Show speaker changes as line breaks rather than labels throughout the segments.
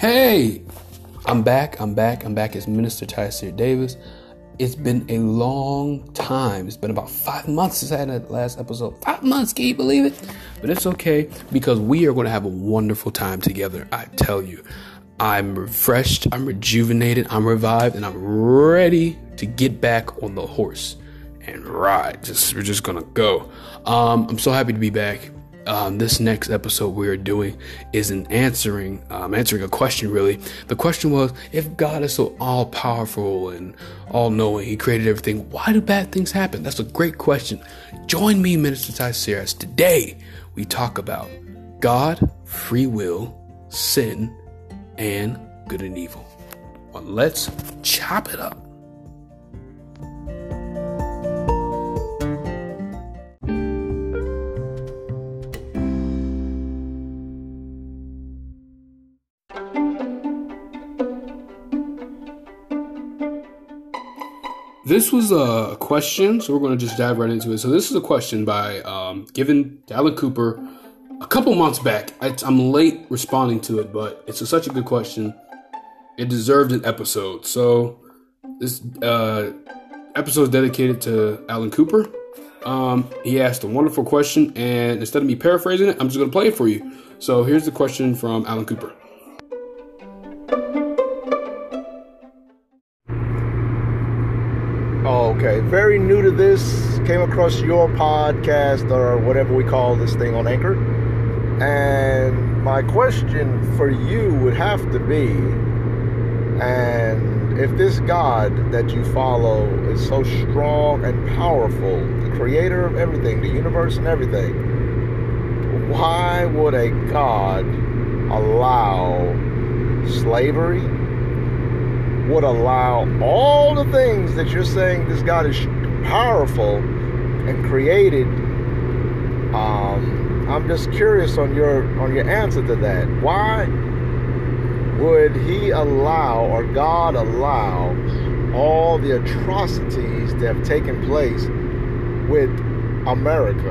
Hey, I'm back. I'm back. I'm back as Minister Tyser Davis. It's been a long time. It's been about five months since I had that last episode. Five months, can you believe it? But it's okay because we are going to have a wonderful time together. I tell you, I'm refreshed, I'm rejuvenated, I'm revived, and I'm ready to get back on the horse and ride. Just we're just gonna go. Um, I'm so happy to be back. Um, this next episode we are doing is an answering um, answering a question really. The question was if god is so all powerful and all knowing he created everything why do bad things happen? That's a great question. Join me minister Tyser. today we talk about god free will sin and good and evil. Well, let's chop it up This was a question, so we're going to just dive right into it. So this is a question by um, given Alan Cooper a couple months back. I, am late responding to it, but it's a, such a good question. It deserved an episode. So this uh, episode is dedicated to Alan Cooper. Um, he asked a wonderful question, and instead of me paraphrasing it, I'm just going to play it for you. So here's the question from Alan Cooper.
This. Came across your podcast or whatever we call this thing on Anchor. And my question for you would have to be and if this God that you follow is so strong and powerful, the creator of everything, the universe and everything, why would a God allow slavery? would allow all the things that you're saying this God is powerful and created. Um, I'm just curious on your on your answer to that. Why would He allow or God allow all the atrocities that have taken place with America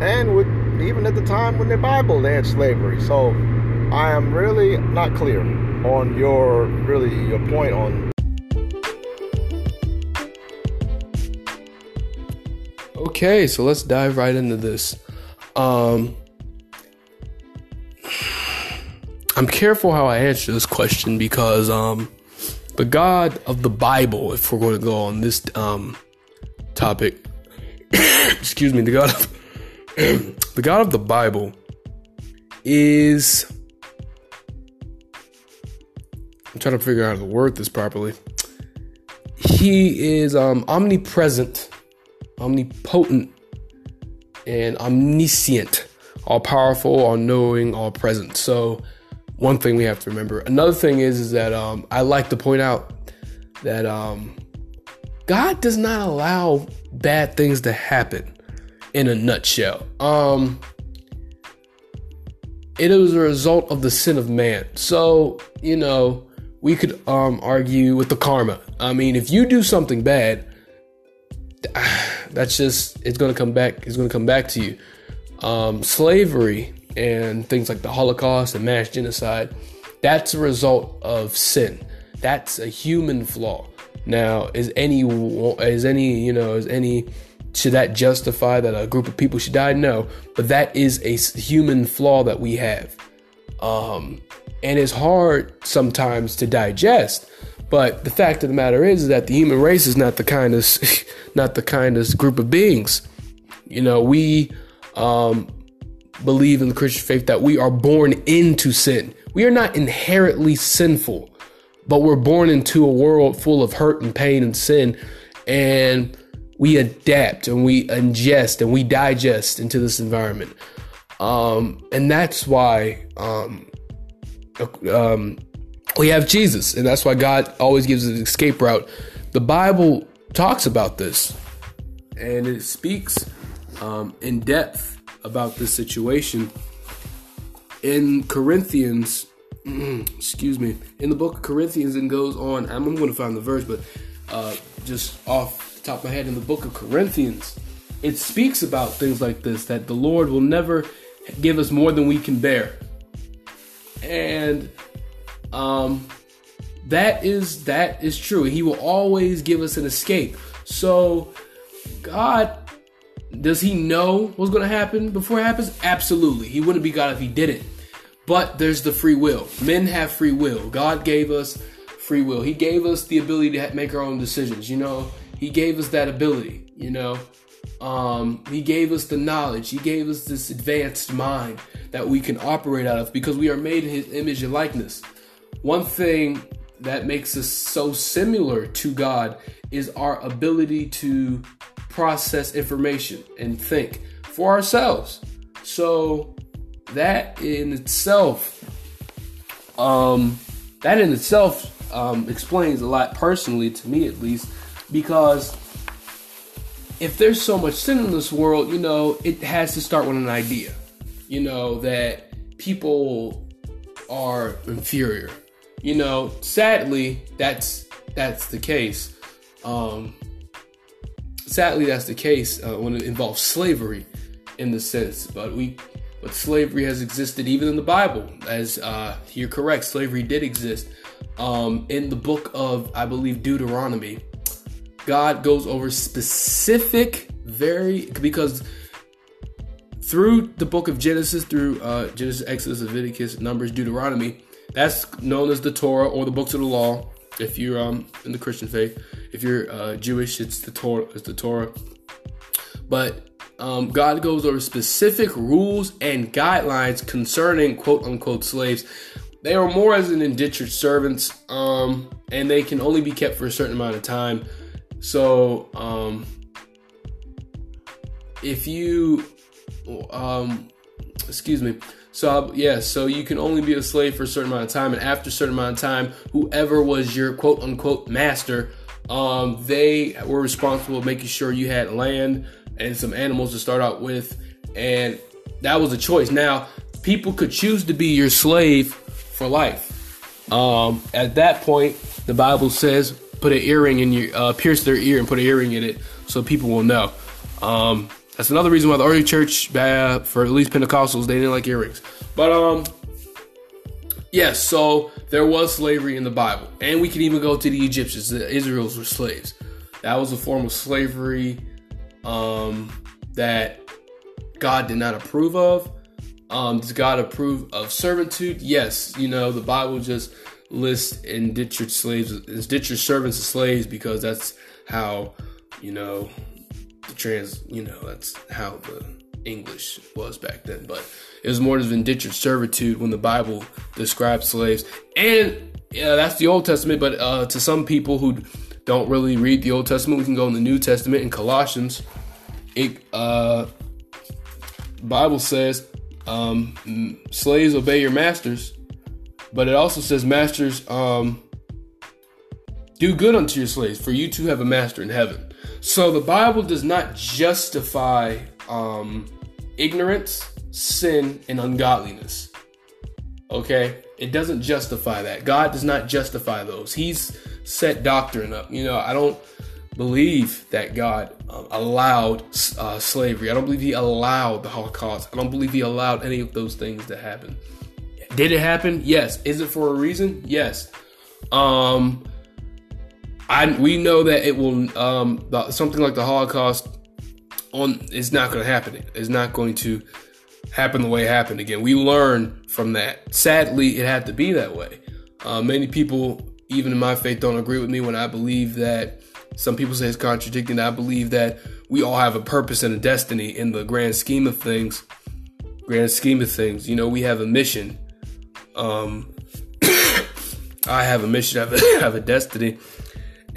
and with even at the time when the Bible they had slavery? So I am really not clear on your really your point on
Okay, so let's dive right into this. Um I'm careful how I answer this question because um the God of the Bible, if we're going to go on this um topic, excuse me, the God of the God of the Bible is I'm trying to figure out how to word this properly. He is um, omnipresent, omnipotent, and omniscient, all powerful, all knowing, all present. So, one thing we have to remember. Another thing is, is that um, I like to point out that um, God does not allow bad things to happen. In a nutshell, um, it is a result of the sin of man. So you know we could um, argue with the karma. I mean, if you do something bad, that's just it's going to come back. It's going to come back to you. Um, slavery and things like the Holocaust and mass genocide, that's a result of sin. That's a human flaw. Now, is any is any you know is any should that justify that a group of people should die? No, but that is a human flaw that we have. Um, and it's hard sometimes to digest. But the fact of the matter is that the human race is not the kindest, not the kindest group of beings. You know, we um, believe in the Christian faith that we are born into sin. We are not inherently sinful, but we're born into a world full of hurt and pain and sin, and we adapt and we ingest and we digest into this environment. Um, and that's why um, um, we have Jesus, and that's why God always gives an escape route. The Bible talks about this, and it speaks um, in depth about this situation. In Corinthians, excuse me, in the book of Corinthians, and goes on. I'm going to find the verse, but uh, just off the top of my head, in the book of Corinthians, it speaks about things like this that the Lord will never give us more than we can bear. And Um, that is that is true. He will always give us an escape. So, God, does He know what's going to happen before it happens? Absolutely. He wouldn't be God if He didn't. But there's the free will. Men have free will. God gave us free will. He gave us the ability to make our own decisions. You know, He gave us that ability. You know, um, He gave us the knowledge. He gave us this advanced mind that we can operate out of because we are made in His image and likeness. One thing that makes us so similar to God is our ability to process information and think for ourselves. So that in itself, um, that in itself um, explains a lot personally to me at least, because if there's so much sin in this world, you know, it has to start with an idea, you know, that people are inferior you know, sadly, that's that's the case. Um, sadly, that's the case uh, when it involves slavery, in the sense. But we, but slavery has existed even in the Bible. As uh, you're correct, slavery did exist. Um, in the book of, I believe, Deuteronomy, God goes over specific, very because through the book of Genesis, through uh, Genesis, Exodus, Leviticus, Numbers, Deuteronomy that's known as the Torah or the books of the law. If you're um, in the Christian faith, if you're uh, Jewish, it's the Torah. It's the Torah. But um, God goes over specific rules and guidelines concerning quote unquote slaves. They are more as an indentured servants, um, and they can only be kept for a certain amount of time. So, um, if you, um, excuse me, so yeah, so you can only be a slave for a certain amount of time, and after a certain amount of time, whoever was your quote unquote master, um, they were responsible making sure you had land and some animals to start out with, and that was a choice. Now, people could choose to be your slave for life. Um, at that point, the Bible says put an earring in your uh, pierce their ear and put an earring in it so people will know. Um, that's another reason why the early church, uh, for at least Pentecostals, they didn't like earrings. But um, yes. So there was slavery in the Bible, and we can even go to the Egyptians. The Israels were slaves. That was a form of slavery um, that God did not approve of. Um, does God approve of servitude? Yes. You know, the Bible just lists your slaves, ditch your servants as slaves because that's how, you know, the trans, you know, that's how the English was back then. But it was more of indentured servitude when the Bible describes slaves. And yeah, that's the Old Testament. But uh, to some people who don't really read the Old Testament, we can go in the New Testament in Colossians. It uh, Bible says, um, "Slaves obey your masters," but it also says, "Masters, um, do good unto your slaves, for you too have a master in heaven." So the Bible does not justify um, ignorance, sin, and ungodliness. Okay? It doesn't justify that. God does not justify those. He's set doctrine up. You know, I don't believe that God um, allowed uh, slavery. I don't believe He allowed the Holocaust. I don't believe He allowed any of those things to happen. Did it happen? Yes. Is it for a reason? Yes. Um, I we know that it will um something like the Holocaust on is not going to happen. It's not going to happen the way it happened again. We learn from that. Sadly, it had to be that way. Uh, many people, even in my faith, don't agree with me when I believe that some people say it's contradicting. I believe that we all have a purpose and a destiny in the grand scheme of things. Grand scheme of things, you know, we have a mission. Um, I have a mission. I have a, I have a destiny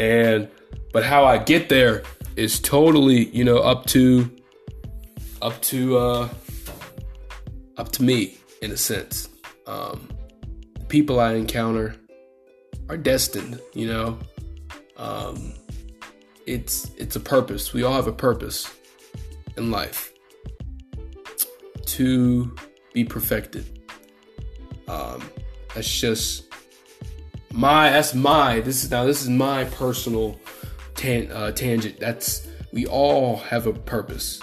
and but how I get there is totally, you know, up to up to uh up to me in a sense. Um people I encounter are destined, you know. Um it's it's a purpose. We all have a purpose in life to be perfected. Um that's just my that's my this is now this is my personal tan, uh, tangent. That's we all have a purpose.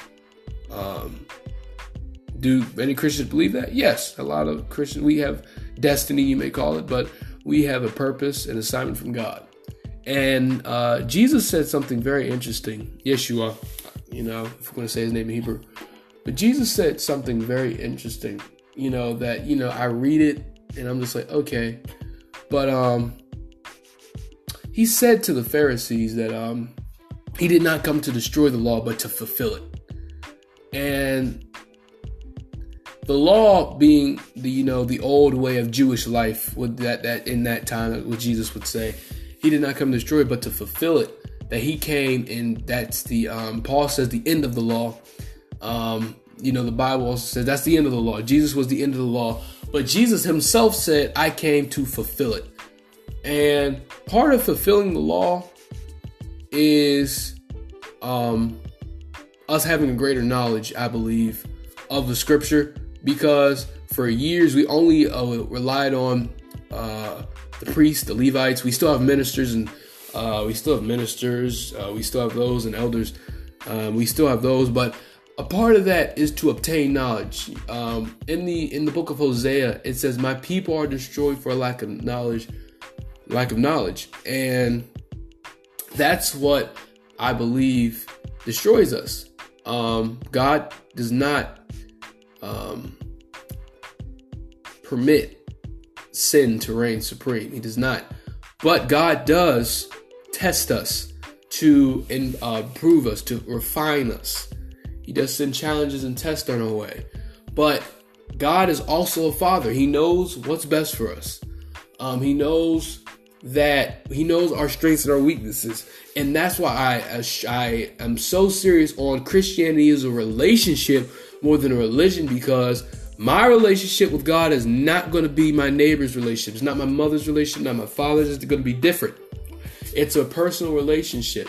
Um, do many Christians believe that? Yes, a lot of Christians we have destiny, you may call it, but we have a purpose and assignment from God. And uh, Jesus said something very interesting. Yeshua, you know, if we're going to say his name in Hebrew. But Jesus said something very interesting, you know, that, you know, I read it and I'm just like, okay. But um he said to the Pharisees that um he did not come to destroy the law, but to fulfill it. And the law being the you know the old way of Jewish life, with that that in that time, what Jesus would say, he did not come to destroy it, but to fulfill it. That he came, and that's the um, Paul says the end of the law. Um, you know, the Bible also says that's the end of the law. Jesus was the end of the law, but Jesus himself said, "I came to fulfill it." And part of fulfilling the law is um, us having a greater knowledge, I believe, of the scripture because for years we only uh, relied on uh, the priests, the Levites. We still have ministers and uh, we still have ministers. Uh, we still have those and elders. Um, we still have those, but a part of that is to obtain knowledge. Um, in the in the book of Hosea, it says, "My people are destroyed for lack of knowledge, lack of knowledge," and that's what I believe destroys us. Um, God does not um, permit sin to reign supreme. He does not. But God does test us to uh, improve us, to refine us. He does send challenges and tests on our way. But God is also a father. He knows what's best for us. Um, he knows that he knows our strengths and our weaknesses. And that's why I, I am so serious on christianity as a relationship more than a religion because my relationship with god is not going to be my neighbor's relationship. It's not my mother's relationship not my father's. It's going to be different. It's a personal relationship.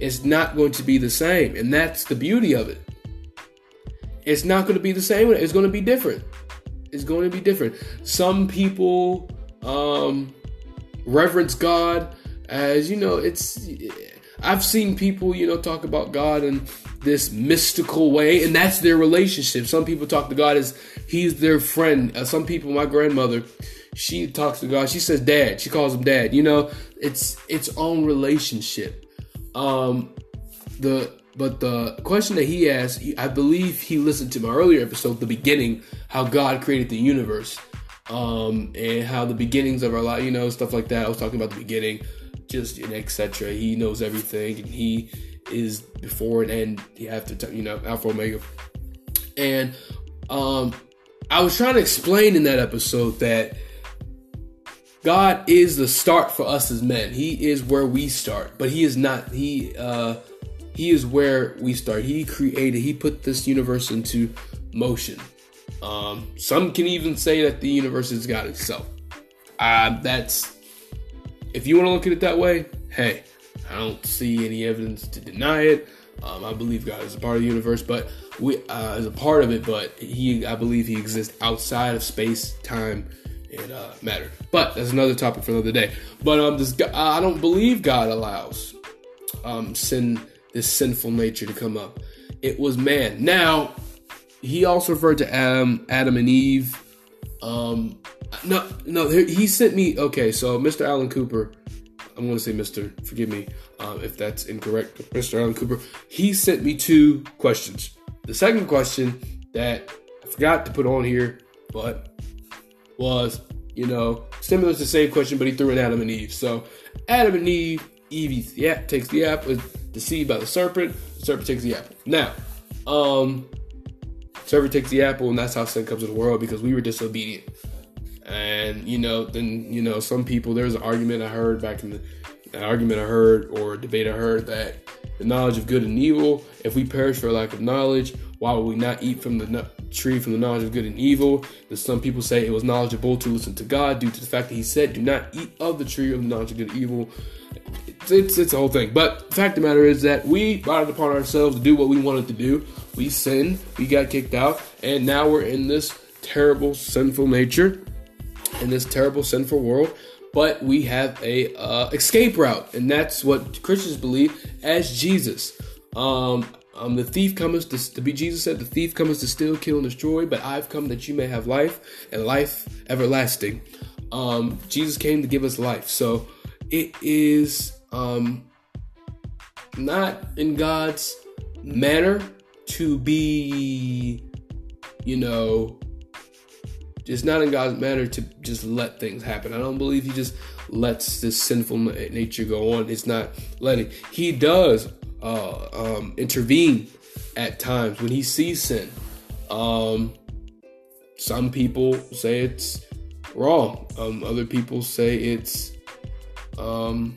It's not going to be the same. And that's the beauty of it it's not going to be the same it's going to be different. It's going to be different. Some people um reverence God as you know it's I've seen people you know talk about God in this mystical way and that's their relationship. Some people talk to God as he's their friend. Uh, some people my grandmother she talks to God she says dad she calls him dad you know? It's its own relationship. Um the but the question that he asked I believe he listened to my earlier episode the beginning how God created the universe um, and how the beginnings of our life, you know, stuff like that. I was talking about the beginning, just and etc. He knows everything, and he is before and end. After, you know, Alpha Omega. And um, I was trying to explain in that episode that God is the start for us as men. He is where we start, but He is not. He uh, He is where we start. He created. He put this universe into motion. Um, some can even say that the universe has got itself. Uh, that's if you want to look at it that way. Hey, I don't see any evidence to deny it. Um, I believe God is a part of the universe, but we uh, is a part of it. But he, I believe, he exists outside of space, time, and uh, matter. But that's another topic for another day. But um, this I don't believe God allows um sin, this sinful nature to come up. It was man. Now he also referred to Adam, Adam and Eve. Um, no, no, he sent me. Okay, so Mr. Alan Cooper, I'm going to say Mr. Forgive me um, if that's incorrect. Mr. Alan Cooper, he sent me two questions. The second question that I forgot to put on here, but was you know similar to the same question, but he threw in Adam and Eve. So Adam and Eve, Eve yeah, takes the apple, deceived by the serpent. The serpent takes the apple. Now, um, serpent takes the apple, and that's how sin comes to the world because we were disobedient. And you know, then you know, some people. There's an argument I heard back in the an argument I heard or debate I heard that the knowledge of good and evil. If we perish for lack of knowledge, why would we not eat from the tree from the knowledge of good and evil? That some people say it was knowledgeable to listen to God due to the fact that He said, "Do not eat of the tree of the knowledge of good and evil." It's, it's, it's a whole thing. But the fact of the matter is that we brought it upon ourselves to do what we wanted to do. We sinned, we got kicked out, and now we're in this terrible sinful nature, in this terrible sinful world. But we have a uh, escape route, and that's what Christians believe as Jesus. Um, um, the thief comes to, to be Jesus said, the thief comes to steal, kill, and destroy. But I've come that you may have life and life everlasting. Um, Jesus came to give us life. So it is um, not in God's manner to be, you know, it's not in God's manner to just let things happen. I don't believe He just lets this sinful nature go on. It's not letting. He does uh, um, intervene at times when He sees sin. Um, some people say it's wrong. Um, other people say it's um,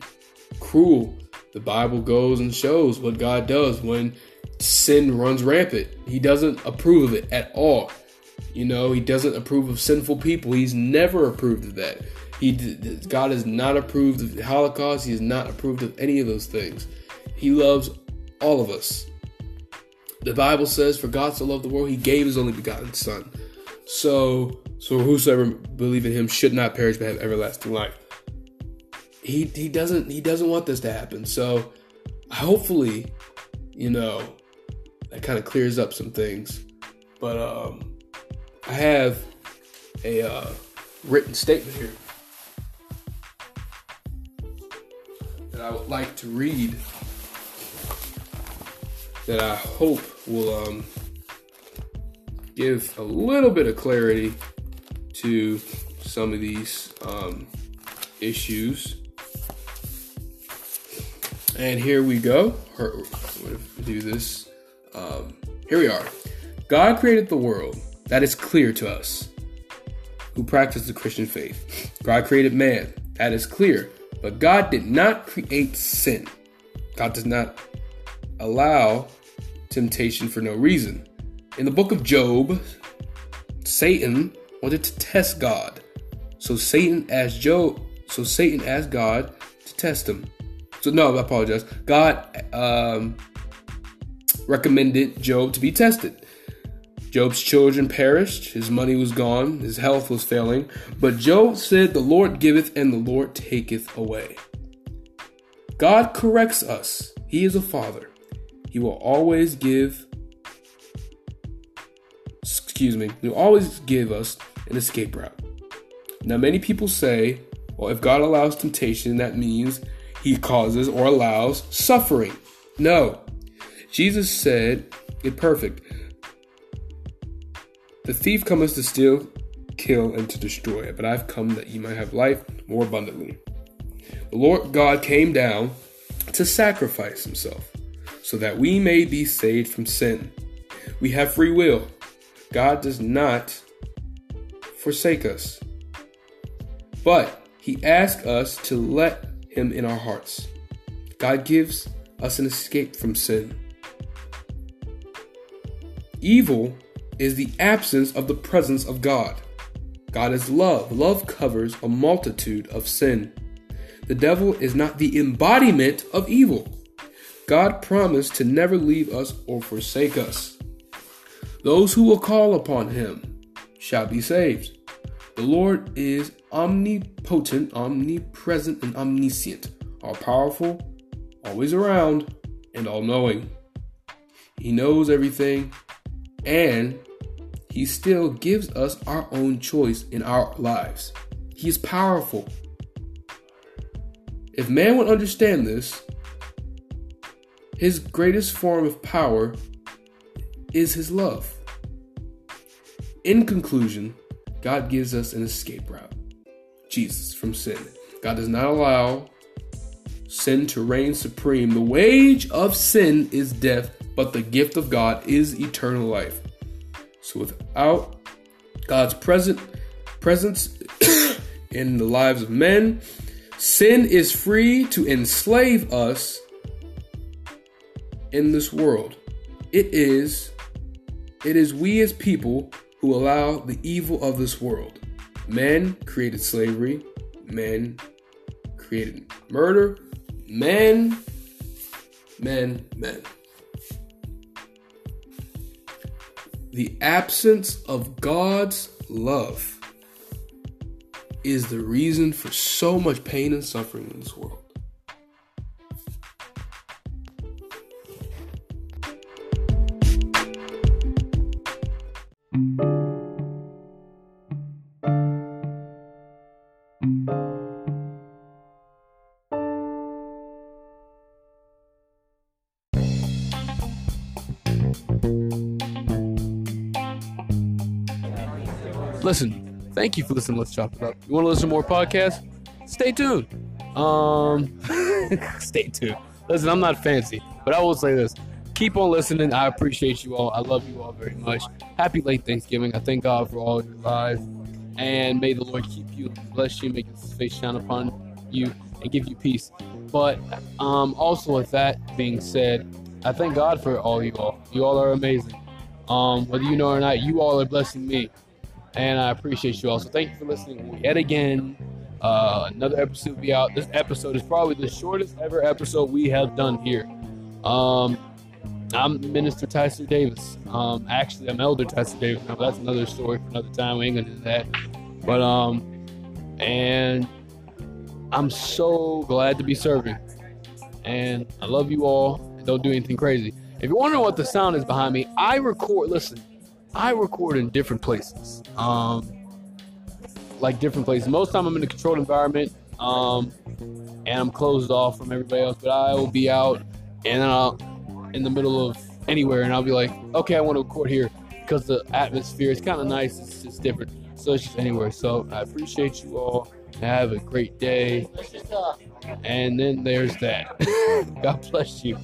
cruel. The Bible goes and shows what God does when sin runs rampant. He doesn't approve of it at all. You know, he doesn't approve of sinful people. He's never approved of that. He God has not approved of the Holocaust. He has not approved of any of those things. He loves all of us. The Bible says, "For God so loved the world, He gave His only begotten Son." So, so whosoever believe in Him should not perish but have everlasting life. He he doesn't he doesn't want this to happen. So, hopefully, you know, that kind of clears up some things. But um, I have a uh, written statement here that I would like to read that I hope will um, give a little bit of clarity to some of these um, issues. And here we go. do this. Um, here we are. God created the world that is clear to us who practice the Christian faith. God created man. That is clear. But God did not create sin. God does not allow temptation for no reason. In the book of Job, Satan wanted to test God. So Satan asked Job, so Satan asked God to test him. So no, I apologize. God um, recommended Job to be tested. Job's children perished, his money was gone, his health was failing. But Job said, The Lord giveth and the Lord taketh away. God corrects us. He is a father. He will always give, excuse me, he will always give us an escape route. Now, many people say, well, if God allows temptation, that means he causes or allows suffering. No. Jesus said it perfect. The thief cometh to steal, kill, and to destroy, but I've come that ye might have life more abundantly. The Lord God came down to sacrifice himself, so that we may be saved from sin. We have free will. God does not forsake us, but he asks us to let him in our hearts. God gives us an escape from sin. Evil is the absence of the presence of God. God is love. Love covers a multitude of sin. The devil is not the embodiment of evil. God promised to never leave us or forsake us. Those who will call upon him shall be saved. The Lord is omnipotent, omnipresent, and omniscient, all powerful, always around, and all knowing. He knows everything and he still gives us our own choice in our lives. He is powerful. If man would understand this, his greatest form of power is his love. In conclusion, God gives us an escape route Jesus from sin. God does not allow sin to reign supreme. The wage of sin is death, but the gift of God is eternal life. So without God's present presence in the lives of men, sin is free to enslave us in this world. It is it is we as people who allow the evil of this world. Men created slavery, men created murder, men men men. The absence of God's love is the reason for so much pain and suffering in this world. Thank you for listening. Let's chop it up. You want to listen to more podcasts? Stay tuned. Um, stay tuned. Listen, I'm not fancy, but I will say this: keep on listening. I appreciate you all. I love you all very much. Happy late Thanksgiving. I thank God for all your lives, and may the Lord keep you, bless you, make His face shine upon you, and give you peace. But um, also, with that being said, I thank God for all you all. You all are amazing. Um, whether you know or not, you all are blessing me, and I appreciate you all. So thank you for listening yet again. Uh, another episode will be out. This episode is probably the shortest ever episode we have done here. Um, I'm Minister Tyser Davis. Um, actually, I'm Elder Tyser Davis now, that's another story for another time. We ain't gonna do that. But um, and I'm so glad to be serving, and I love you all. Don't do anything crazy. If you're wondering what the sound is behind me, I record. Listen, I record in different places. Um, like different places. Most time I'm in a controlled environment, um, and I'm closed off from everybody else. But I will be out and I'll in the middle of anywhere, and I'll be like, okay, I want to record here because the atmosphere is kind of nice. It's just different. So it's just anywhere. So I appreciate you all. Have a great day. And then there's that. God bless you.